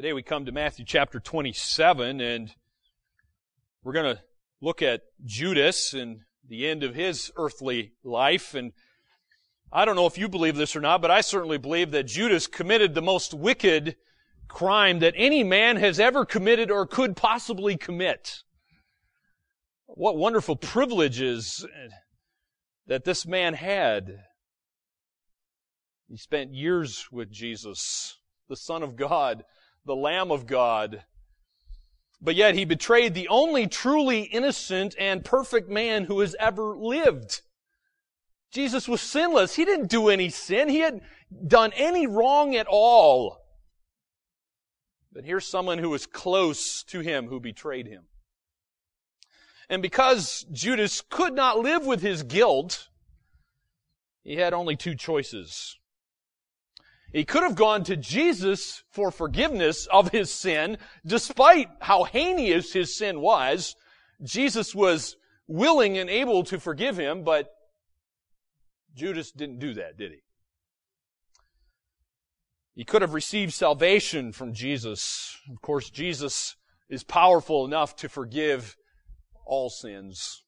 Today we come to Matthew chapter 27 and we're going to look at Judas and the end of his earthly life. And I don't know if you believe this or not, but I certainly believe that Judas committed the most wicked crime that any man has ever committed or could possibly commit. What wonderful privileges that this man had. He spent years with Jesus, the Son of God the Lamb of God. But yet he betrayed the only truly innocent and perfect man who has ever lived. Jesus was sinless. He didn't do any sin. He hadn't done any wrong at all. But here's someone who was close to him who betrayed him. And because Judas could not live with his guilt, he had only two choices. He could have gone to Jesus for forgiveness of his sin, despite how heinous his sin was. Jesus was willing and able to forgive him, but Judas didn't do that, did he? He could have received salvation from Jesus. Of course, Jesus is powerful enough to forgive all sins.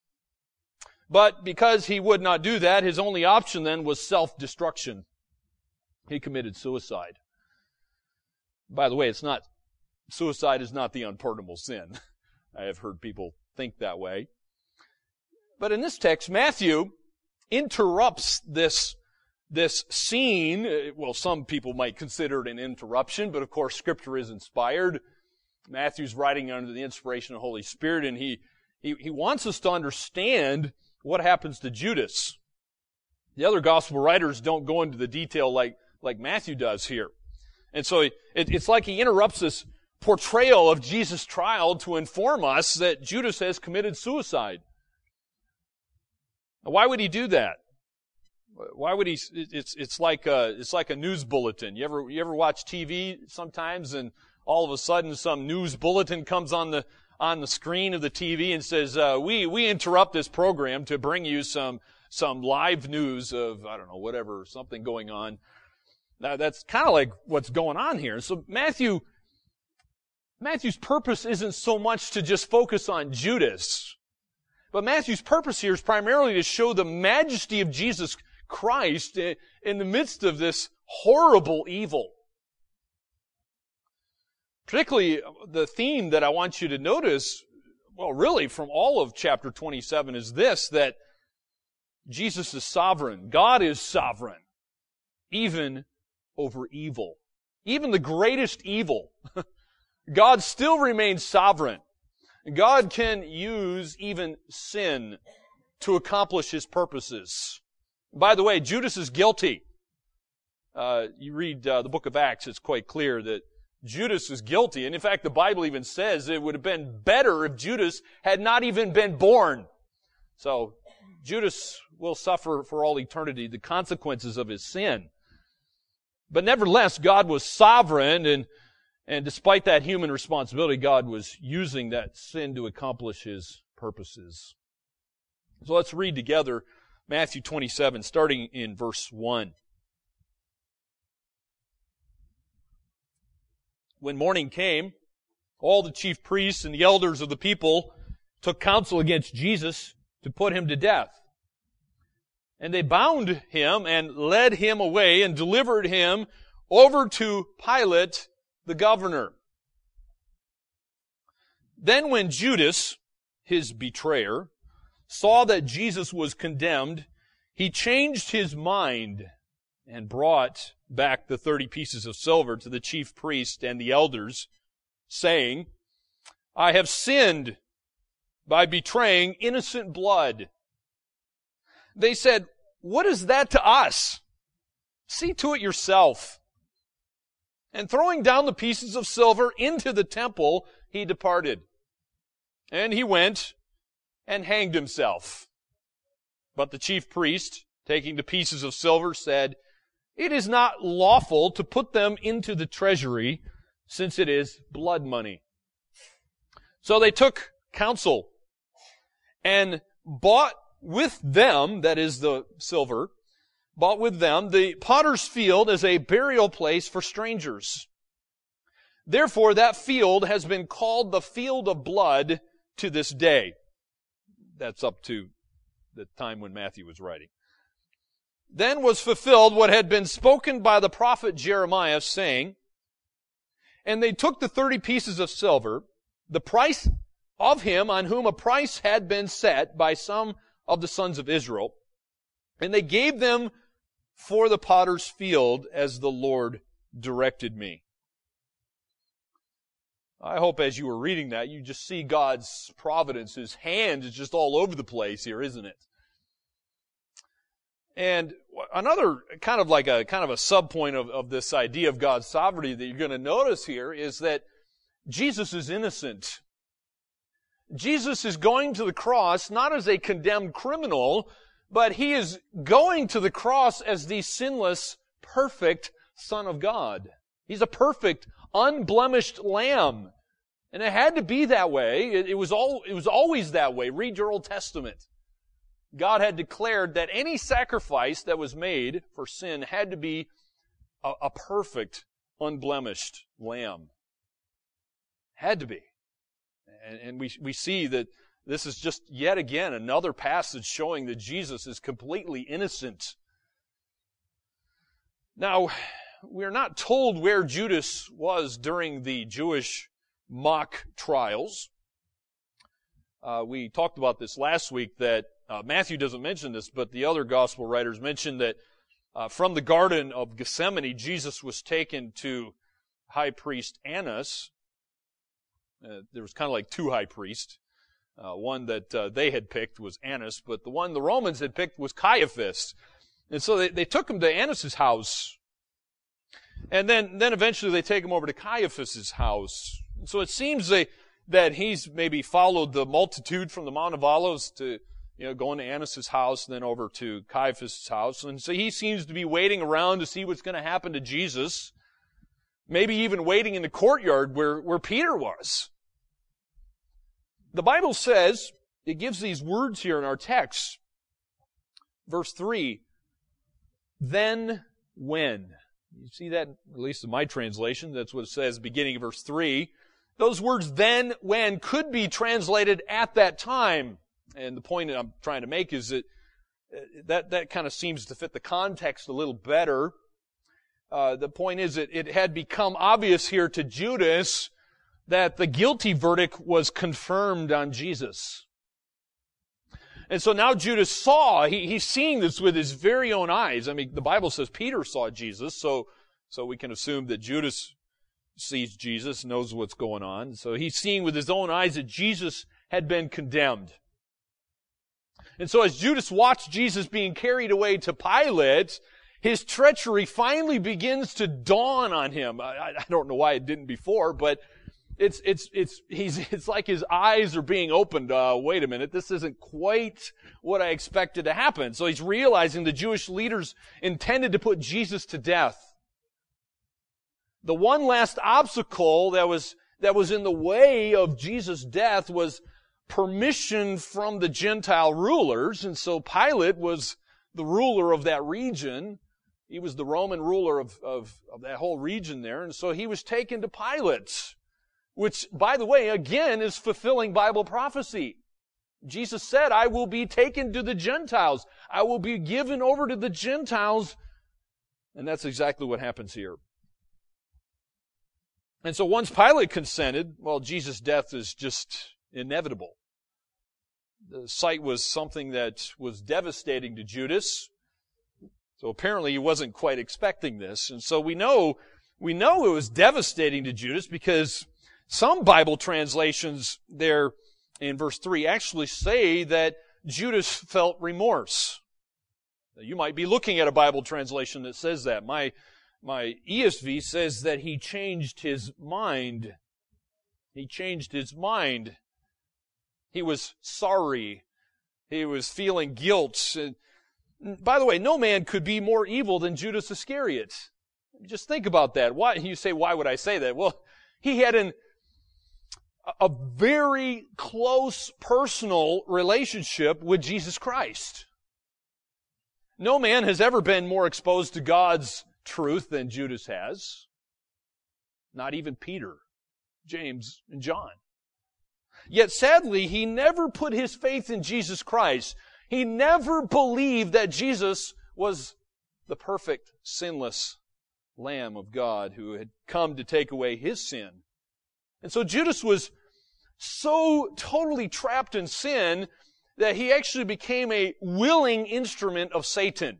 But because he would not do that, his only option then was self-destruction. He committed suicide. By the way, it's not, suicide is not the unpardonable sin. I have heard people think that way. But in this text, Matthew interrupts this, this scene. Uh, well, some people might consider it an interruption, but of course scripture is inspired. Matthew's writing under the inspiration of the Holy Spirit and he, he, he wants us to understand what happens to Judas. The other gospel writers don't go into the detail like like Matthew does here. And so it, it's like he interrupts this portrayal of Jesus' trial to inform us that Judas has committed suicide. Why would he do that? Why would he? It's it's like a it's like a news bulletin. You ever you ever watch TV sometimes, and all of a sudden some news bulletin comes on the on the screen of the TV and says, uh, "We we interrupt this program to bring you some some live news of I don't know whatever something going on." Now that's kind of like what's going on here. So Matthew, Matthew's purpose isn't so much to just focus on Judas, but Matthew's purpose here is primarily to show the majesty of Jesus Christ in the midst of this horrible evil. Particularly uh, the theme that I want you to notice, well, really from all of chapter 27 is this, that Jesus is sovereign. God is sovereign. Even over evil. Even the greatest evil. God still remains sovereign. God can use even sin to accomplish his purposes. By the way, Judas is guilty. Uh, you read uh, the book of Acts, it's quite clear that Judas is guilty. And in fact, the Bible even says it would have been better if Judas had not even been born. So, Judas will suffer for all eternity the consequences of his sin. But nevertheless, God was sovereign and, and despite that human responsibility, God was using that sin to accomplish his purposes. So let's read together Matthew 27, starting in verse 1. When morning came, all the chief priests and the elders of the people took counsel against Jesus to put him to death. And they bound him and led him away and delivered him over to Pilate, the governor. Then when Judas, his betrayer, saw that Jesus was condemned, he changed his mind and brought back the thirty pieces of silver to the chief priest and the elders, saying, I have sinned by betraying innocent blood. They said, what is that to us? See to it yourself. And throwing down the pieces of silver into the temple, he departed. And he went and hanged himself. But the chief priest, taking the pieces of silver, said, It is not lawful to put them into the treasury, since it is blood money. So they took counsel and bought with them, that is the silver, bought with them the potter's field as a burial place for strangers. Therefore, that field has been called the field of blood to this day. That's up to the time when Matthew was writing. Then was fulfilled what had been spoken by the prophet Jeremiah saying, And they took the thirty pieces of silver, the price of him on whom a price had been set by some of the sons of Israel, and they gave them for the potter's field as the Lord directed me. I hope as you were reading that, you just see God's providence. His hand is just all over the place here, isn't it? And another kind of like a kind of a subpoint of, of this idea of God's sovereignty that you're going to notice here is that Jesus is innocent. Jesus is going to the cross not as a condemned criminal, but he is going to the cross as the sinless, perfect Son of God. He's a perfect, unblemished lamb. And it had to be that way. It, it, was all, it was always that way. Read your Old Testament. God had declared that any sacrifice that was made for sin had to be a, a perfect, unblemished lamb. Had to be. And, and we, we see that this is just yet again another passage showing that Jesus is completely innocent. Now, we're not told where Judas was during the Jewish mock trials. Uh, we talked about this last week that uh, Matthew doesn't mention this, but the other gospel writers mention that uh, from the Garden of Gethsemane, Jesus was taken to high priest Annas. Uh, there was kind of like two high priests. Uh, one that uh, they had picked was Annas, but the one the Romans had picked was Caiaphas. And so they, they took him to Annas's house. And then, then eventually they take him over to Caiaphas's house. And so it seems they, that he's maybe followed the multitude from the Mount of Olives to, you know, going to Annas's house, then over to Caiaphas's house. And so he seems to be waiting around to see what's going to happen to Jesus. Maybe even waiting in the courtyard where, where Peter was. The Bible says, it gives these words here in our text. Verse 3, then when. You see that, at least in my translation, that's what it says beginning of verse 3. Those words then, when could be translated at that time. And the point that I'm trying to make is that uh, that, that kind of seems to fit the context a little better. Uh, the point is that it had become obvious here to Judas that the guilty verdict was confirmed on Jesus. And so now Judas saw, he, he's seeing this with his very own eyes. I mean, the Bible says Peter saw Jesus, so, so we can assume that Judas sees Jesus, knows what's going on. So he's seeing with his own eyes that Jesus had been condemned. And so as Judas watched Jesus being carried away to Pilate, his treachery finally begins to dawn on him. I, I don't know why it didn't before, but it's, it's, it's, he's, it's like his eyes are being opened. Uh, wait a minute, this isn't quite what I expected to happen. So he's realizing the Jewish leaders intended to put Jesus to death. The one last obstacle that was, that was in the way of Jesus' death was permission from the Gentile rulers. And so Pilate was the ruler of that region. He was the Roman ruler of, of, of that whole region there. And so he was taken to Pilate which, by the way, again is fulfilling Bible prophecy. Jesus said, I will be taken to the Gentiles. I will be given over to the Gentiles. And that's exactly what happens here. And so once Pilate consented, well, Jesus' death is just inevitable. The sight was something that was devastating to Judas. So apparently he wasn't quite expecting this. And so we know, we know it was devastating to Judas because some Bible translations there in verse 3 actually say that Judas felt remorse. Now, You might be looking at a Bible translation that says that. My, my ESV says that he changed his mind. He changed his mind. He was sorry. He was feeling guilt. And By the way, no man could be more evil than Judas Iscariot. Just think about that. Why, you say, why would I say that? Well, he had an a very close personal relationship with Jesus Christ. No man has ever been more exposed to God's truth than Judas has. Not even Peter, James, and John. Yet sadly, he never put his faith in Jesus Christ. He never believed that Jesus was the perfect, sinless Lamb of God who had come to take away his sin. And so Judas was so totally trapped in sin that he actually became a willing instrument of Satan.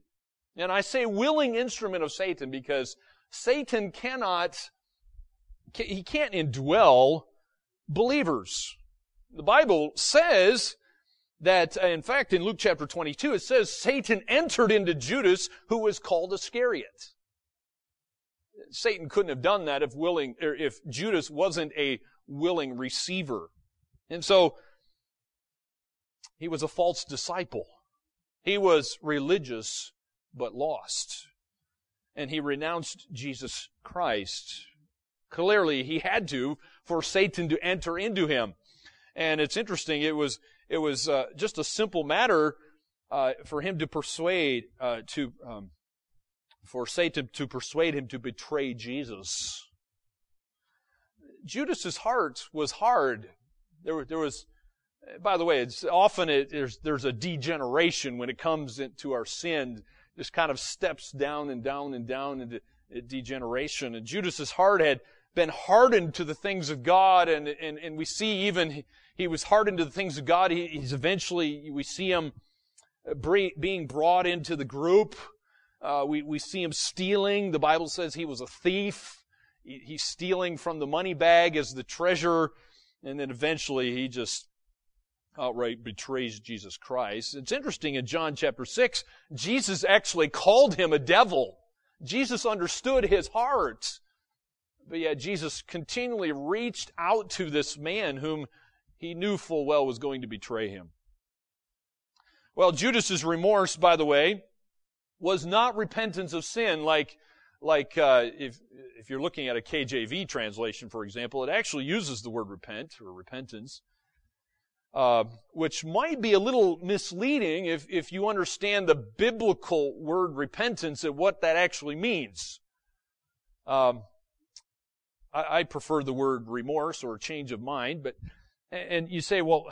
And I say willing instrument of Satan because Satan cannot, he can't indwell believers. The Bible says that, uh, in fact, in Luke chapter 22, it says Satan entered into Judas who was called Iscariot. Satan couldn't have done that if willing, or if Judas wasn't a willing receiver. And so, he was a false disciple. He was religious, but lost. And he renounced Jesus Christ. Clearly, he had to for Satan to enter into him. And it's interesting, it was, it was uh, just a simple matter uh, for him to persuade, uh, to, um, for Satan to persuade him to betray Jesus. Judas's heart was hard. There, there was, by the way, it's often it, there's, there's a degeneration when it comes into our sin. Just kind of steps down and down and down into degeneration. And Judas's heart had been hardened to the things of God, and, and, and we see even he was hardened to the things of God. He, he's eventually, we see him uh, being brought into the group. Uh, we, we see him stealing. The Bible says he was a thief. He, he's stealing from the money bag as the treasure. And then eventually he just outright betrays Jesus Christ. It's interesting in John chapter 6, Jesus actually called him a devil. Jesus understood his heart. But yet Jesus continually reached out to this man whom he knew full well was going to betray him. Well, Judas's remorse, by the way, was not repentance of sin like like uh, if if you're looking at a KJV translation, for example, it actually uses the word repent or repentance, uh, which might be a little misleading if if you understand the biblical word repentance and what that actually means. Um, I, I, prefer the word remorse or change of mind, but and you say, well,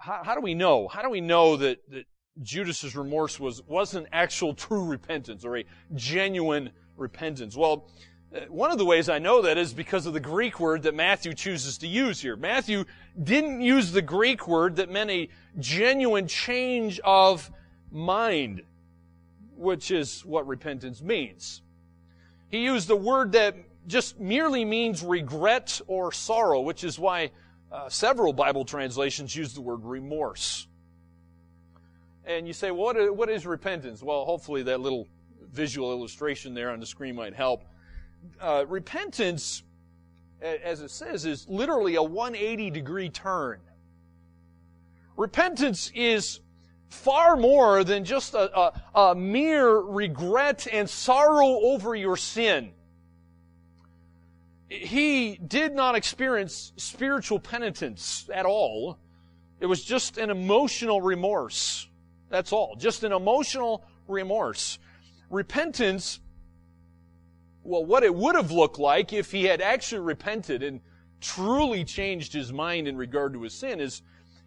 how, how do we know? How do we know that that Judas's remorse was wasn't actual true repentance or a genuine repentance? Well, uh, one of the ways I know that is because of the Greek word that Matthew chooses to use here. Matthew didn't use the Greek word that meant a genuine change of mind, which is what repentance means. He used the word that just merely means regret or sorrow, which is why uh, several Bible translations use the word remorse. And you say, what is, what is repentance? Well, hopefully that little visual illustration there on the screen might help. Uh, repentance, as it says, is literally a 180 degree turn. Repentance is far more than just a, a, a mere regret and sorrow over your sin he did not experience spiritual penitence at all. It was just an emotional remorse. That's all. Just an emotional remorse. Repentance, well, what it would have looked like if he had actually repented and truly changed his mind in regard to his sin is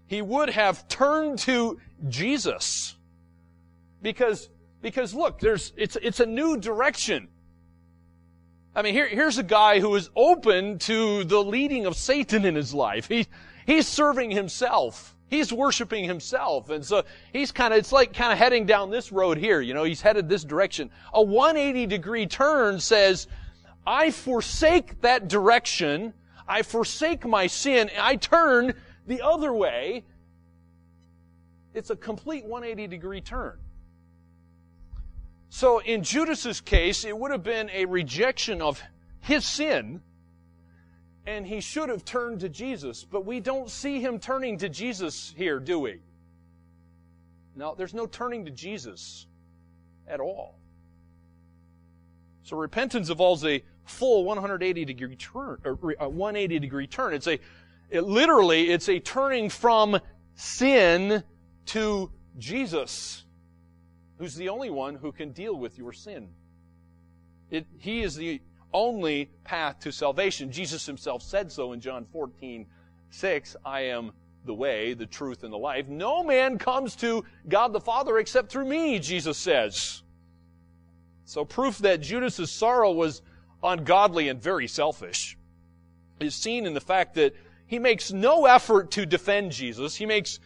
he would have turned to Jesus. Because, because look, there's, it's, it's a new direction. I mean, here, here's a guy who is open to the leading of Satan in his life. He, he's serving himself. He's worshiping himself. And so he's kind of, it's like kind of heading down this road here. You know, he's headed this direction. A 180 degree turn says, I forsake that direction. I forsake my sin. I turn the other way. It's a complete 180 degree turn. So in Judas's case, it would have been a rejection of his sin, and he should have turned to Jesus. But we don't see him turning to Jesus here, do we? No, there's no turning to Jesus at all. So repentance involves a full 180 degree turn, a 180 degree turn. It's a, it literally, it's a turning from sin to Jesus who's the only one who can deal with your sin. It, he is the only path to salvation. Jesus himself said so in John 14, 6. I am the way, the truth, and the life. No man comes to God the Father except through me, Jesus says. So proof that Judas's sorrow was ungodly and very selfish is seen in the fact that he makes no effort to defend Jesus. He makes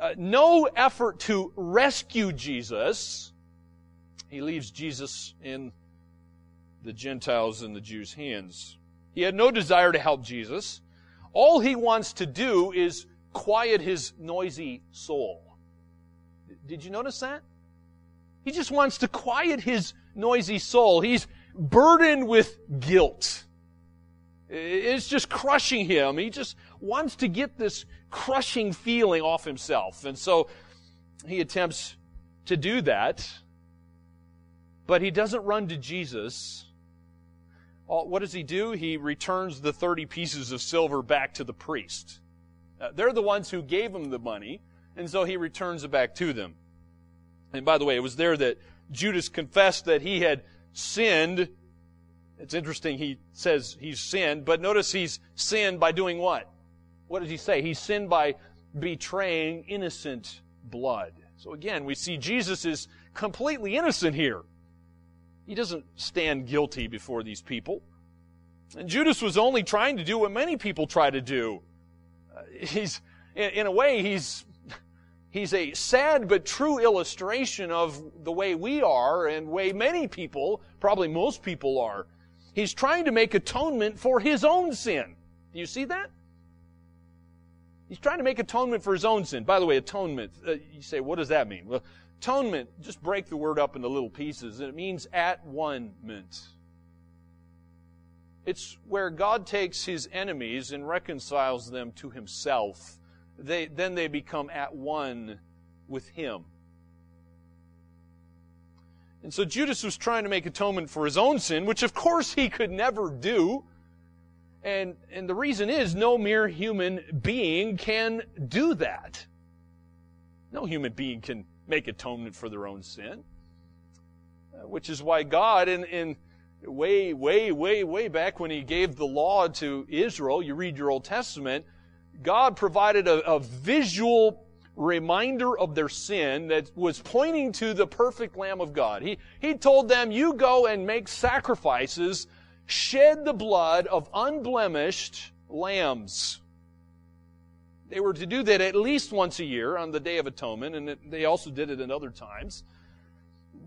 uh, no effort to rescue Jesus. He leaves Jesus in the Gentiles and the Jews' hands. He had no desire to help Jesus. All he wants to do is quiet his noisy soul. Did you notice that? He just wants to quiet his noisy soul. He's burdened with guilt. It's just crushing him. He just wants to get this crushing feeling off himself. And so he attempts to do that. But he doesn't run to Jesus. What does he do? He returns the 30 pieces of silver back to the priest. Uh, they're the ones who gave him the money, and so he returns it back to them. And by the way, it was there that Judas confessed that he had sinned. It's interesting, he says he's sinned, but notice he's sinned by doing what? What does he say? He sinned by betraying innocent blood. So again, we see Jesus is completely innocent here. He doesn't stand guilty before these people. And Judas was only trying to do what many people try to do. Uh, he's, in, in a way, he's, he's a sad but true illustration of the way we are and way many people, probably most people are. He's trying to make atonement for his own sin. Do you see that? He's trying to make atonement for his own sin. By the way, atonement, uh, you say, what does that mean? Well, atonement, just break the word up into little pieces, and it means at one ment. It's where God takes his enemies and reconciles them to himself. They, then they become at one with him. And so Judas was trying to make atonement for his own sin, which of course he could never do. And, and the reason is no mere human being can do that. No human being can make atonement for their own sin. Uh, which is why God, in, in way, way, way, way back when He gave the law to Israel, you read your Old Testament, God provided a, a visual reminder of their sin that was pointing to the perfect Lamb of God. He, he told them, You go and make sacrifices shed the blood of unblemished lambs. They were to do that at least once a year on the Day of Atonement, and they also did it at other times.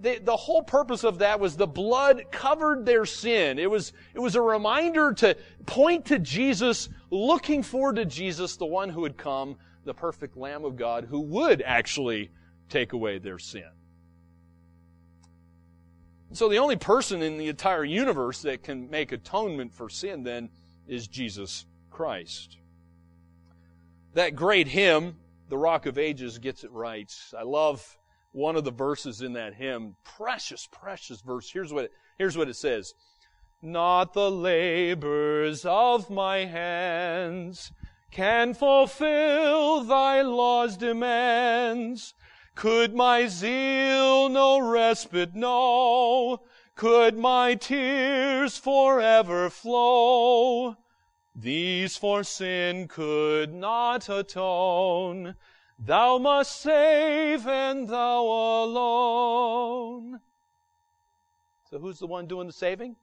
The, the whole purpose of that was the blood covered their sin. It was, it was a reminder to point to Jesus, looking forward to Jesus, the one who had come, the perfect Lamb of God, who would actually take away their sin. So the only person in the entire universe that can make atonement for sin then is Jesus Christ. That great hymn, The Rock of Ages, gets it right. I love one of the verses in that hymn. Precious, precious verse. Here's what it, here's what it says. Not the labors of my hands can fulfill thy law's demands. Could my zeal no respite know? Could my tears forever flow? These for sin could not atone. Thou must save and thou alone. So who's the one doing the saving?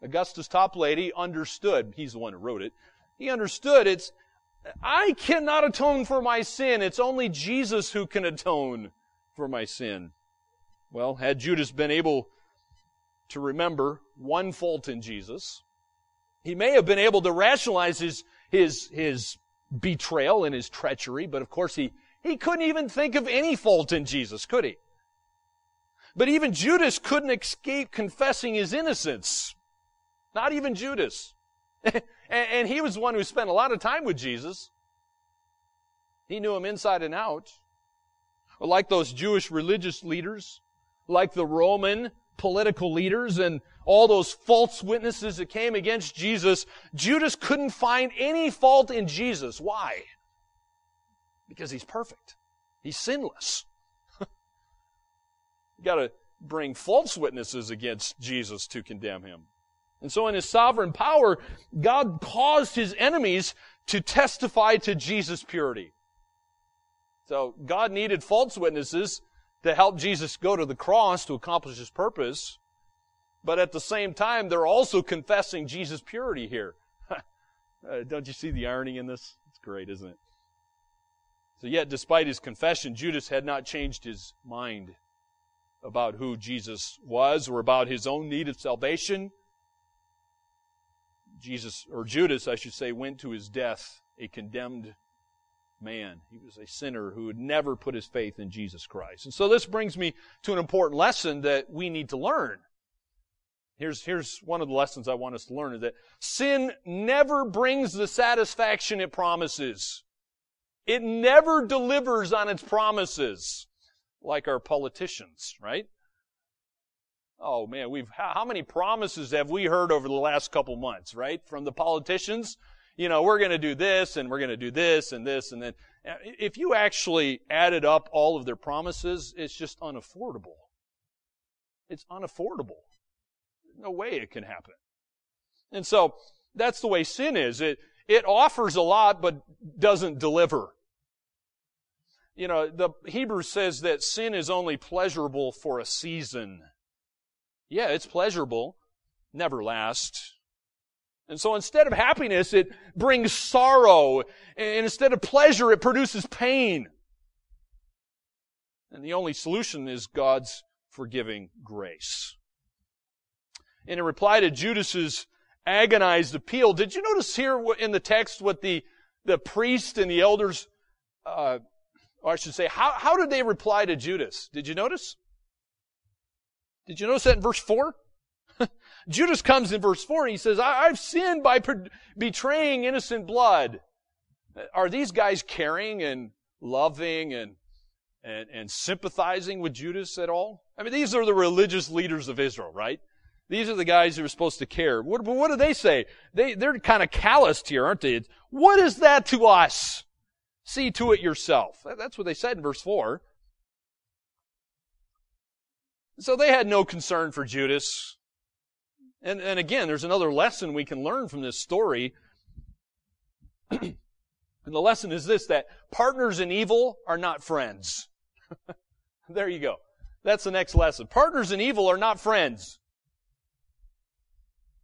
Augustus Toplady understood. He's the one who wrote it. He understood it's I cannot atone for my sin. It's only Jesus who can atone for my sin. Well, had Judas been able to remember one fault in Jesus, he may have been able to rationalize his, his, his betrayal and his treachery, but of course he, he couldn't even think of any fault in Jesus, could he? But even Judas couldn't escape confessing his innocence. Not even Judas. And, he was one who spent a lot of time with Jesus. He knew him inside and out. Like those Jewish religious leaders, like the Roman political leaders and all those false witnesses that came against Jesus, Judas couldn't find any fault in Jesus. Why? Because he's perfect. He's sinless. you gotta bring false witnesses against Jesus to condemn him. And so in his sovereign power, God caused his enemies to testify to Jesus' purity. So God needed false witnesses to help Jesus go to the cross to accomplish his purpose. But at the same time, they're also confessing Jesus' purity here. uh, don't you see the irony in this? It's great, isn't it? So yet, despite his confession, Judas had not changed his mind about who Jesus was or about his own need of salvation. Jesus, or Judas, I should say, went to his death a condemned man. He was a sinner who had never put his faith in Jesus Christ. And so this brings me to an important lesson that we need to learn. Here's, here's one of the lessons I want us to learn is that sin never brings the satisfaction it promises. It never delivers on its promises like our politicians, right? Oh man, we've, how many promises have we heard over the last couple months, right? From the politicians? You know, we're gonna do this and we're gonna do this and this and then. Uh, if you actually added up all of their promises, it's just unaffordable. It's unaffordable. No way it can happen. And so, that's the way sin is. It, it offers a lot, but doesn't deliver. You know, the Hebrews says that sin is only pleasurable for a season. Yeah, it's pleasurable, never lasts. And so instead of happiness, it brings sorrow. And instead of pleasure, it produces pain. And the only solution is God's forgiving grace. And in reply to Judas's agonized appeal, did you notice here in the text what the, the priest and the elders, uh, or I should say, how, how did they reply to Judas? Did you notice? Did you notice that in verse 4? Judas comes in verse 4 and he says, I- have sinned by per- betraying innocent blood. Are these guys caring and loving and, and, and sympathizing with Judas at all? I mean, these are the religious leaders of Israel, right? These are the guys who are supposed to care. What, what do they say? They, they're kind of calloused here, aren't they? What is that to us? See to it yourself. That's what they said in verse 4. So they had no concern for Judas. And, and again, there's another lesson we can learn from this story. and the lesson is this, that partners in evil are not friends. there you go. That's the next lesson. Partners in evil are not friends.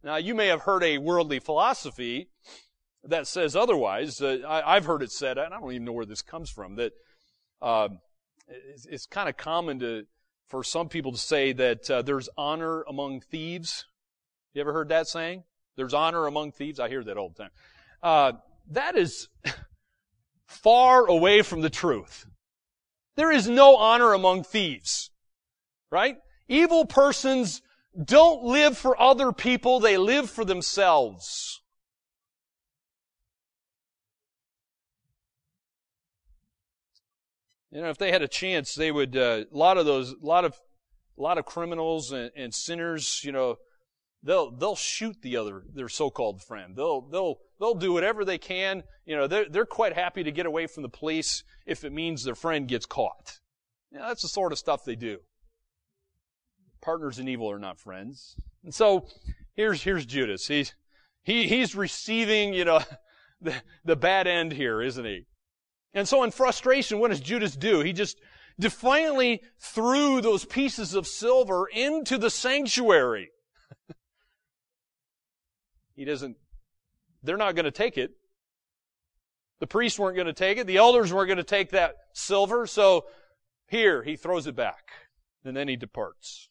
Now, you may have heard a worldly philosophy that says otherwise. Uh, I, have heard it said, and I don't even know where this comes from, that uh, it's, it's kind of common to for some people to say that uh, there's honor among thieves. You ever heard that saying? There's honor among thieves. I hear that all the time. Uh, that is far away from the truth. There is no honor among thieves, right? Evil persons don't live for other people; they live for themselves. You know, if they had a chance, they would. Uh, a lot of those, a lot of, a lot of criminals and, and sinners, you know, they'll they'll shoot the other their so-called friend. They'll they'll they'll do whatever they can. You know, they're they're quite happy to get away from the police if it means their friend gets caught. You know, that's the sort of stuff they do. Partners in evil are not friends. And so here's here's Judas. He's he he's receiving, you know, the the bad end here, isn't he? And so in frustration, what does Judas do? He just defiantly threw those pieces of silver into the sanctuary. He doesn't, they're not going to take it. The priests weren't going to take it. The elders weren't going to take that silver. So here, he throws it back. And then he departs.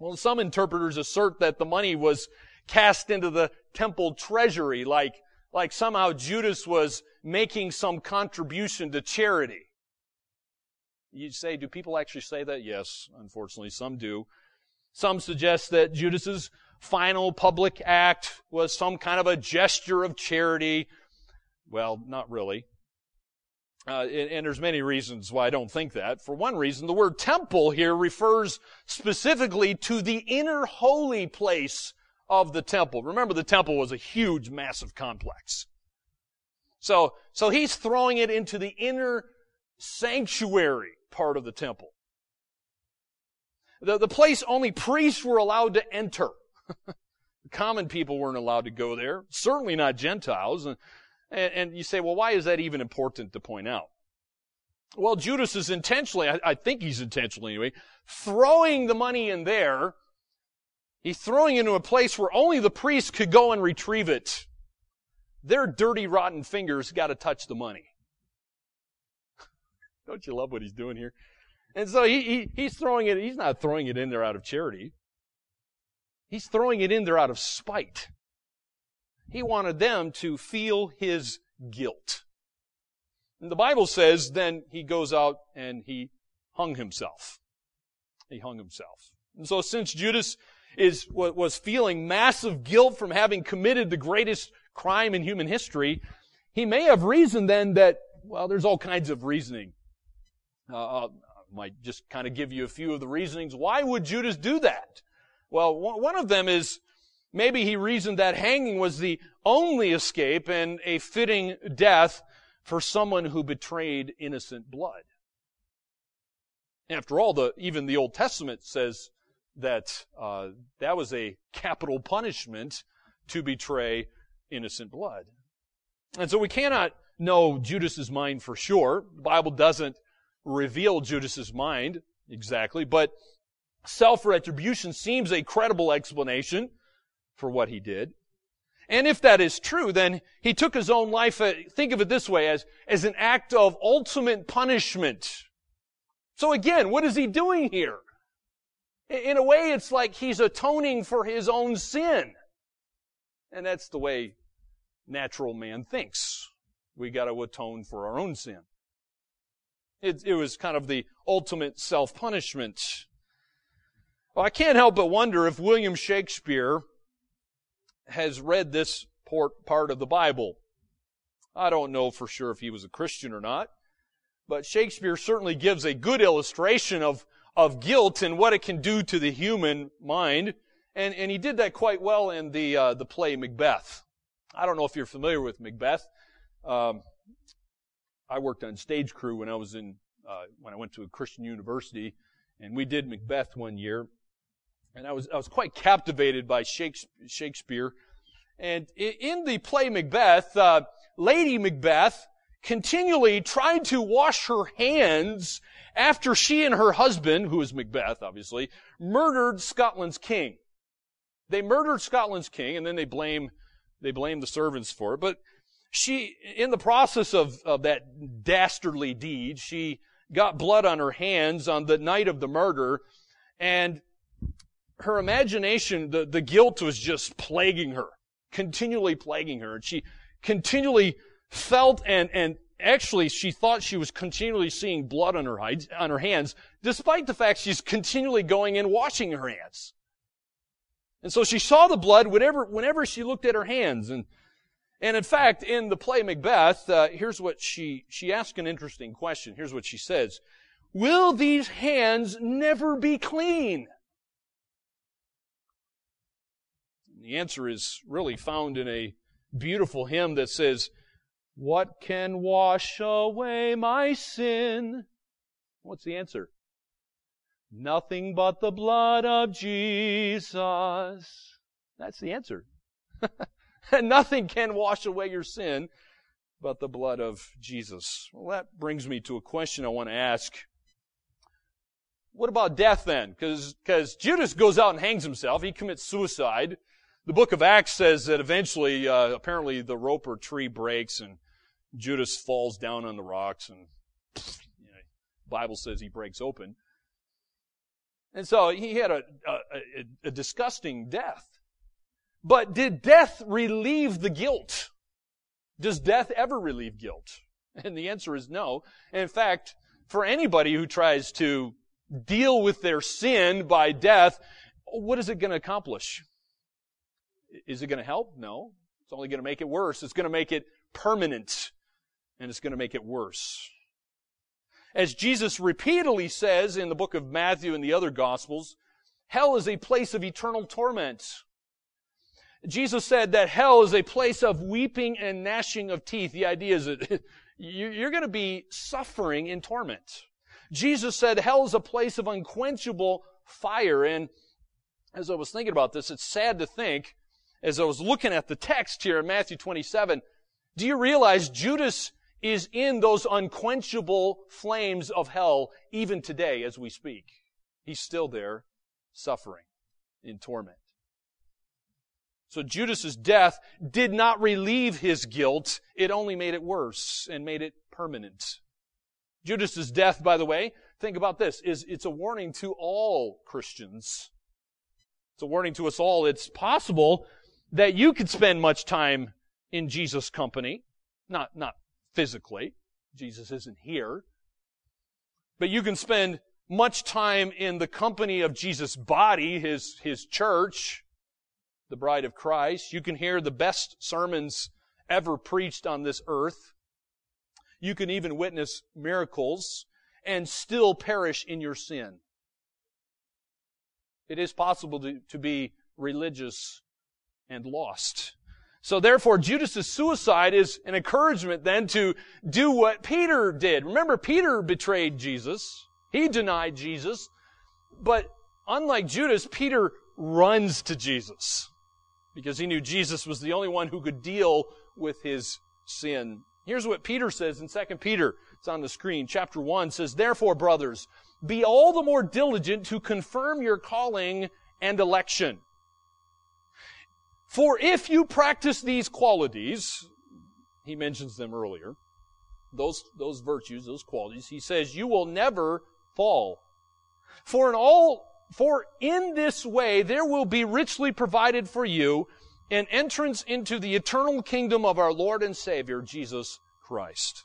Well, some interpreters assert that the money was cast into the temple treasury like, like somehow Judas was making some contribution to charity. You say, do people actually say that? Yes, unfortunately, some do. Some suggest that Judas's final public act was some kind of a gesture of charity. Well, not really. Uh, and, and, there's many reasons why I don't think that. For one reason, the word temple here refers specifically to the inner holy place of the temple. Remember, the temple was a huge, massive complex. So, so he's throwing it into the inner sanctuary part of the temple. The, the place only priests were allowed to enter. Common people weren't allowed to go there, certainly not Gentiles. And, and, you say, well, why is that even important to point out? Well, Judas is intentionally, I, I think he's intentionally anyway, throwing the money in there. He's throwing it into a place where only the priest could go and retrieve it. Their dirty, rotten fingers got to touch the money. Don't you love what he's doing here? And so he, he, he's throwing it, he's not throwing it in there out of charity. He's throwing it in there out of spite. He wanted them to feel his guilt. And the Bible says then he goes out and he hung himself. He hung himself. And so since Judas is, was feeling massive guilt from having committed the greatest crime in human history, he may have reasoned then that, well, there's all kinds of reasoning. Uh, I might just kind of give you a few of the reasonings. Why would Judas do that? Well, one of them is maybe he reasoned that hanging was the only escape and a fitting death for someone who betrayed innocent blood. After all, the, even the Old Testament says that uh, that was a capital punishment to betray innocent blood. And so we cannot know Judas's mind for sure. The Bible doesn't reveal Judas's mind exactly, but self-retribution seems a credible explanation for what he did. And if that is true, then he took his own life, uh, think of it this way, as, as an act of ultimate punishment. So again, what is he doing here? In a way, it's like he's atoning for his own sin. And that's the way natural man thinks. We gotta atone for our own sin. It, it was kind of the ultimate self-punishment. Well, I can't help but wonder if William Shakespeare has read this part of the Bible. I don't know for sure if he was a Christian or not, but Shakespeare certainly gives a good illustration of, of guilt and what it can do to the human mind. And, and he did that quite well in the, uh, the play Macbeth. I don't know if you're familiar with Macbeth. Um, I worked on stage crew when I was in, uh, when I went to a Christian university, and we did Macbeth one year. And I was, I was quite captivated by Shakespeare. And in the play Macbeth, uh, Lady Macbeth continually tried to wash her hands after she and her husband, who is Macbeth, obviously, murdered Scotland's king. They murdered Scotland's king, and then they blame, they blame the servants for it. But she, in the process of, of that dastardly deed, she got blood on her hands on the night of the murder, and her imagination, the, the guilt was just plaguing her, continually plaguing her. And she continually felt and, and actually she thought she was continually seeing blood on her, on her hands, despite the fact she's continually going and washing her hands. And so she saw the blood whenever, whenever she looked at her hands. And, and in fact, in the play Macbeth, uh, here's what she, she asked an interesting question. Here's what she says. Will these hands never be clean? The answer is really found in a beautiful hymn that says, What can wash away my sin? What's the answer? Nothing but the blood of Jesus. That's the answer. nothing can wash away your sin but the blood of Jesus. Well, that brings me to a question I want to ask. What about death then? Because Judas goes out and hangs himself. He commits suicide. The book of Acts says that eventually, uh, apparently the rope or tree breaks and Judas falls down on the rocks and you know, Bible says he breaks open. And so he had a, a, a, disgusting death. But did death relieve the guilt? Does death ever relieve guilt? And the answer is no. In fact, for anybody who tries to deal with their sin by death, what is it going to accomplish? Is it going to help? No. It's only going to make it worse. It's going to make it permanent. And it's going to make it worse. As Jesus repeatedly says in the book of Matthew and the other Gospels, hell is a place of eternal torment. Jesus said that hell is a place of weeping and gnashing of teeth. The idea is that you're going to be suffering in torment. Jesus said hell is a place of unquenchable fire. And as I was thinking about this, it's sad to think as I was looking at the text here in Matthew 27, do you realize Judas is in those unquenchable flames of hell even today as we speak? He's still there suffering in torment. So Judas's death did not relieve his guilt. It only made it worse and made it permanent. Judas's death, by the way, think about this, is it's a warning to all Christians. It's a warning to us all. It's possible that you could spend much time in Jesus' company. Not, not physically. Jesus isn't here. But you can spend much time in the company of Jesus' body, his, his church, the bride of Christ. You can hear the best sermons ever preached on this earth. You can even witness miracles and still perish in your sin. It is possible to, to be religious and lost. So therefore, Judas's suicide is an encouragement then to do what Peter did. Remember, Peter betrayed Jesus. He denied Jesus. But unlike Judas, Peter runs to Jesus because he knew Jesus was the only one who could deal with his sin. Here's what Peter says in 2 Peter. It's on the screen. Chapter 1 says, Therefore, brothers, be all the more diligent to confirm your calling and election. For if you practice these qualities, he mentions them earlier, those, those virtues, those qualities, he says, you will never fall. For in all, for in this way there will be richly provided for you an entrance into the eternal kingdom of our Lord and Savior, Jesus Christ.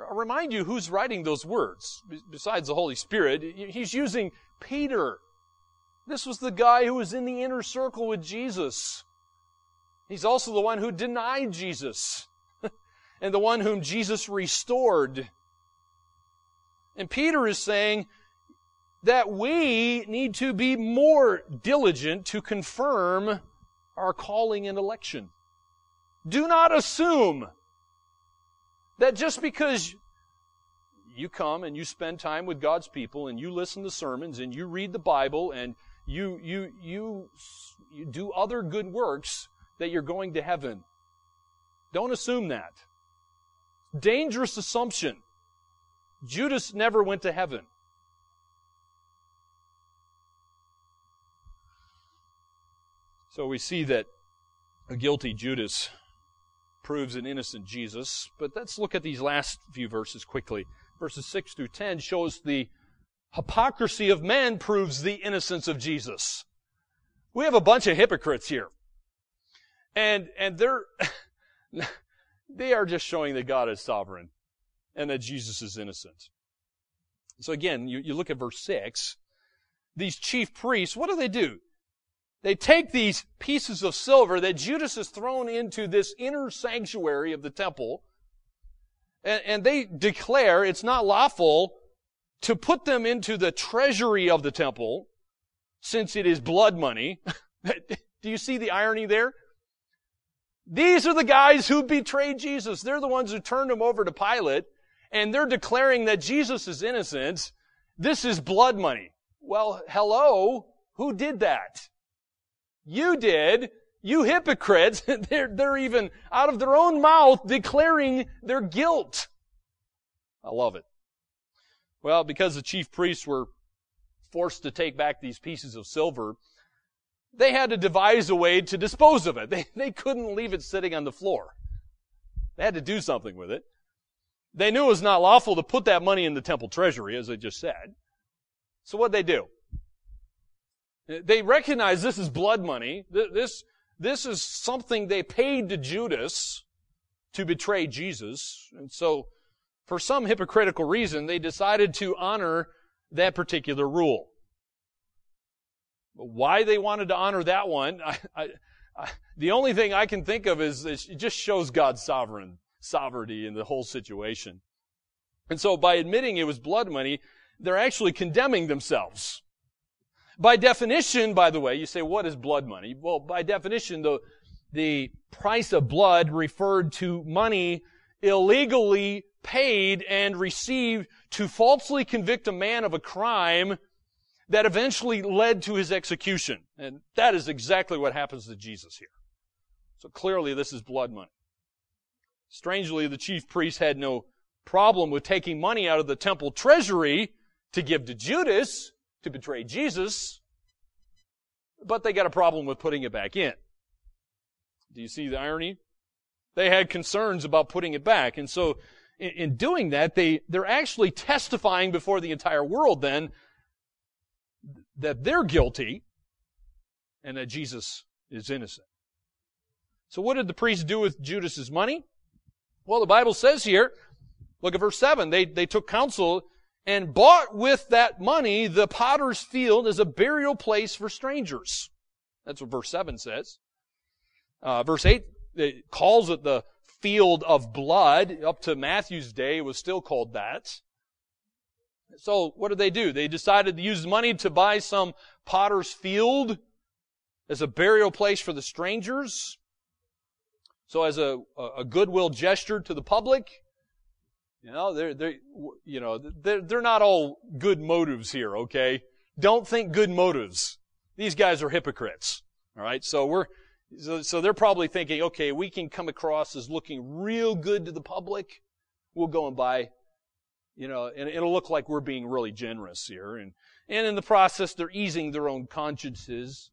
I'll remind you who's writing those words, besides the Holy Spirit. He's using Peter this was the guy who was in the inner circle with Jesus. He's also the one who denied Jesus and the one whom Jesus restored. And Peter is saying that we need to be more diligent to confirm our calling and election. Do not assume that just because you come and you spend time with God's people and you listen to sermons and you read the Bible and you, you, you, you do other good works that you're going to heaven. Don't assume that. Dangerous assumption. Judas never went to heaven. So we see that a guilty Judas proves an innocent Jesus. But let's look at these last few verses quickly. Verses 6 through 10 shows the hypocrisy of men proves the innocence of Jesus. We have a bunch of hypocrites here. And, and they're, they are just showing that God is sovereign and that Jesus is innocent. So again, you, you look at verse 6. These chief priests, what do they do? They take these pieces of silver that Judas has thrown into this inner sanctuary of the temple, and, and they declare it's not lawful to put them into the treasury of the temple, since it is blood money. Do you see the irony there? These are the guys who betrayed Jesus. They're the ones who turned him over to Pilate, and they're declaring that Jesus is innocent. This is blood money. Well, hello? Who did that? You did. You hypocrites. they're, they're even out of their own mouth declaring their guilt. I love it. Well, because the chief priests were forced to take back these pieces of silver, they had to devise a way to dispose of it. They, they couldn't leave it sitting on the floor. They had to do something with it. They knew it was not lawful to put that money in the temple treasury, as I just said. So what'd they do? They recognized this is blood money. This, this is something they paid to Judas to betray Jesus. And so for some hypocritical reason, they decided to honor that particular rule. Why they wanted to honor that one, I, I, I, the only thing I can think of is it just shows God's sovereign sovereignty in the whole situation. And so by admitting it was blood money, they're actually condemning themselves. By definition, by the way, you say, what is blood money? Well, by definition, the, the price of blood referred to money illegally paid and received to falsely convict a man of a crime that eventually led to his execution. And that is exactly what happens to Jesus here. So clearly this is blood money. Strangely, the chief priests had no problem with taking money out of the temple treasury to give to Judas to betray Jesus, but they got a problem with putting it back in. Do you see the irony? They had concerns about putting it back. And so in, in doing that, they, they're actually testifying before the entire world then that they're guilty and that Jesus is innocent. So what did the priests do with Judas's money? Well, the Bible says here, look at verse 7, they, they took counsel and bought with that money the potter's field as a burial place for strangers. That's what verse 7 says. Uh, verse 8 it calls it the field of blood. Up to Matthew's day, it was still called that. So what did they do? They decided to use money to buy some potter's field as a burial place for the strangers. So as a, a goodwill gesture to the public, you know, they're, they're, you know, they're, they're not all good motives here, okay? Don't think good motives. These guys are hypocrites. All right. So we're, so, so they're probably thinking, okay, we can come across as looking real good to the public. We'll go and buy, you know, and it'll look like we're being really generous here. And, and in the process, they're easing their own consciences.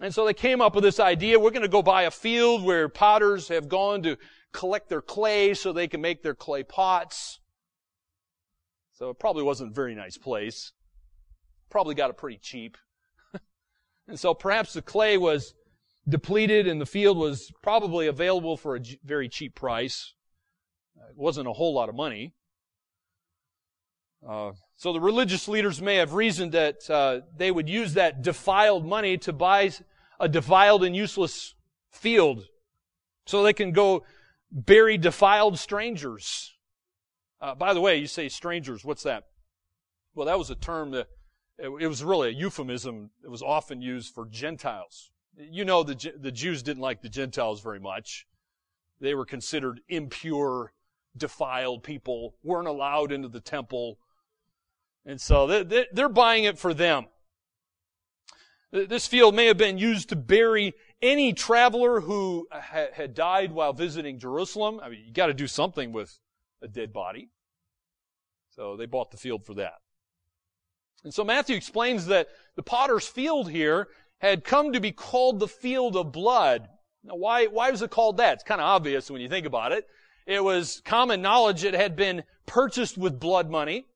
And so they came up with this idea, we're going to go buy a field where potters have gone to collect their clay so they can make their clay pots. So it probably wasn't a very nice place. Probably got it pretty cheap. and so perhaps the clay was depleted and the field was probably available for a very cheap price. It wasn't a whole lot of money. Uh, so the religious leaders may have reasoned that uh, they would use that defiled money to buy a defiled and useless field so they can go bury defiled strangers. Uh, by the way, you say strangers, what's that? Well, that was a term that it, was really a euphemism. It was often used for Gentiles. You know, the, the Jews didn't like the Gentiles very much. They were considered impure, defiled people, weren't allowed into the temple. And so they, they're buying it for them. This field may have been used to bury any traveler who had died while visiting Jerusalem. I mean, you got to do something with a dead body. So they bought the field for that. And so Matthew explains that the potter's field here had come to be called the field of blood. Now, why, why was it called that? It's kind of obvious when you think about it. It was common knowledge it had been purchased with blood money.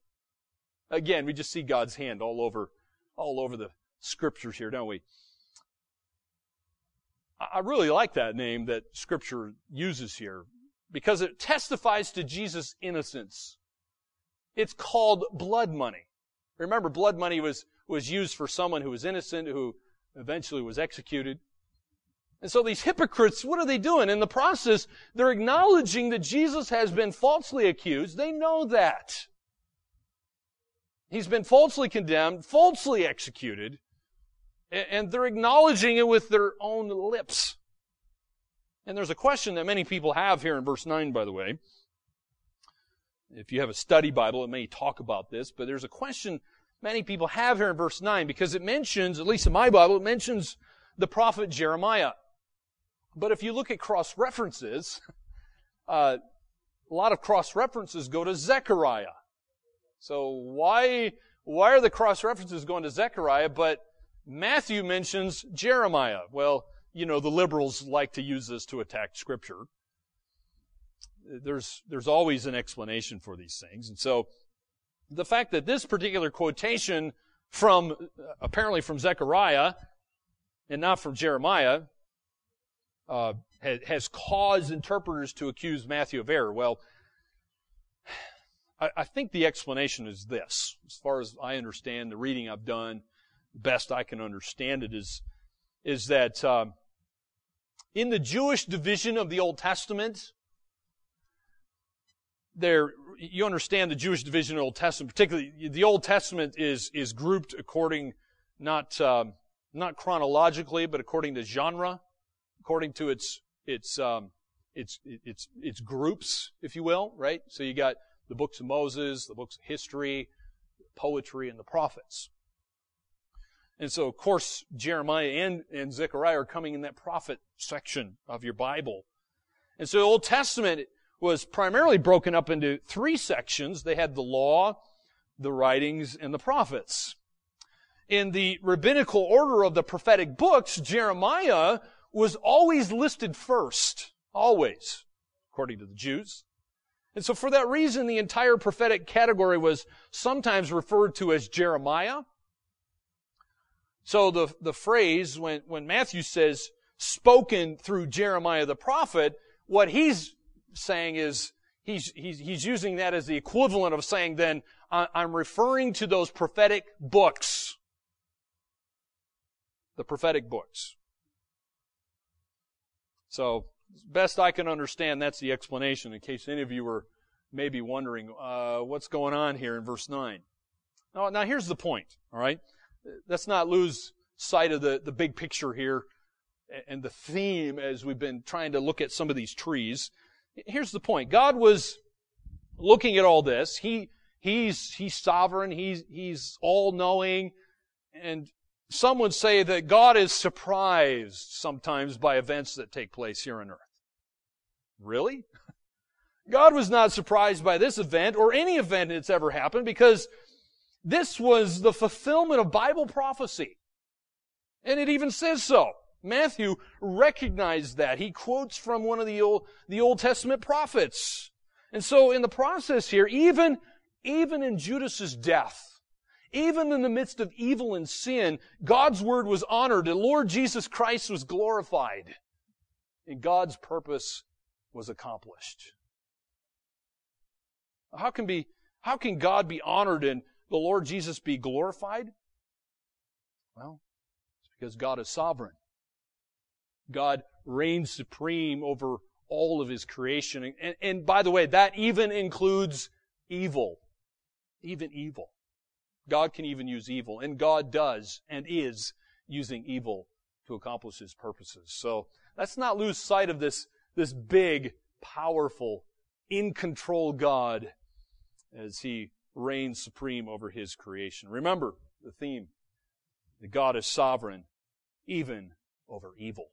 Again, we just see God's hand all over, all over the scriptures here, don't we? I really like that name that scripture uses here because it testifies to Jesus' innocence. It's called blood money. Remember, blood money was, was used for someone who was innocent, who eventually was executed. And so these hypocrites, what are they doing? In the process, they're acknowledging that Jesus has been falsely accused. They know that. He's been falsely condemned, falsely executed, and they're acknowledging it with their own lips. And there's a question that many people have here in verse 9, by the way. If you have a study Bible, it may talk about this, but there's a question many people have here in verse 9 because it mentions, at least in my Bible, it mentions the prophet Jeremiah. But if you look at cross references, uh, a lot of cross references go to Zechariah. So why, why are the cross references going to Zechariah, but Matthew mentions Jeremiah? Well, you know, the liberals like to use this to attack scripture. There's, there's always an explanation for these things. And so, the fact that this particular quotation from, apparently from Zechariah, and not from Jeremiah, uh, has caused interpreters to accuse Matthew of error. Well, I, I, think the explanation is this. As far as I understand the reading I've done, the best I can understand it is, is that um, in the Jewish division of the Old Testament, there you understand the Jewish division of the Old Testament, particularly the Old Testament is is grouped according not um, not chronologically, but according to genre, according to its its um, its its its groups, if you will, right? So you got the books of Moses, the books of history, poetry, and the prophets. And so, of course, Jeremiah and, and Zechariah are coming in that prophet section of your Bible. And so the Old Testament was primarily broken up into three sections. They had the law, the writings, and the prophets. In the rabbinical order of the prophetic books, Jeremiah was always listed first. Always. According to the Jews. And so for that reason, the entire prophetic category was sometimes referred to as Jeremiah. So the, the phrase, when, when Matthew says, spoken through Jeremiah the prophet, what he's saying is, he's, he's, he's using that as the equivalent of saying then, I'm referring to those prophetic books. The prophetic books. So, best I can understand, that's the explanation in case any of you were maybe wondering, uh, what's going on here in verse 9. Now, now here's the point, alright? Let's not lose sight of the, the big picture here and the theme as we've been trying to look at some of these trees. Here's the point. God was looking at all this. He, he's, he's sovereign. He's, he's all knowing. And some would say that God is surprised sometimes by events that take place here on earth. Really? God was not surprised by this event or any event that's ever happened because this was the fulfillment of Bible prophecy. And it even says so. Matthew recognized that. He quotes from one of the Old, the Old Testament prophets. And so in the process here, even, even in Judas's death, even in the midst of evil and sin, God's word was honored and Lord Jesus Christ was glorified. And God's purpose was accomplished. How can be, how can God be honored and the Lord Jesus be glorified? Well, it's because God is sovereign. God reigns supreme over all of his creation. And, and by the way, that even includes evil. Even evil. God can even use evil, and God does and is using evil to accomplish his purposes. So let's not lose sight of this, this big, powerful, in control God as he reigns supreme over his creation. Remember the theme that God is sovereign even over evil.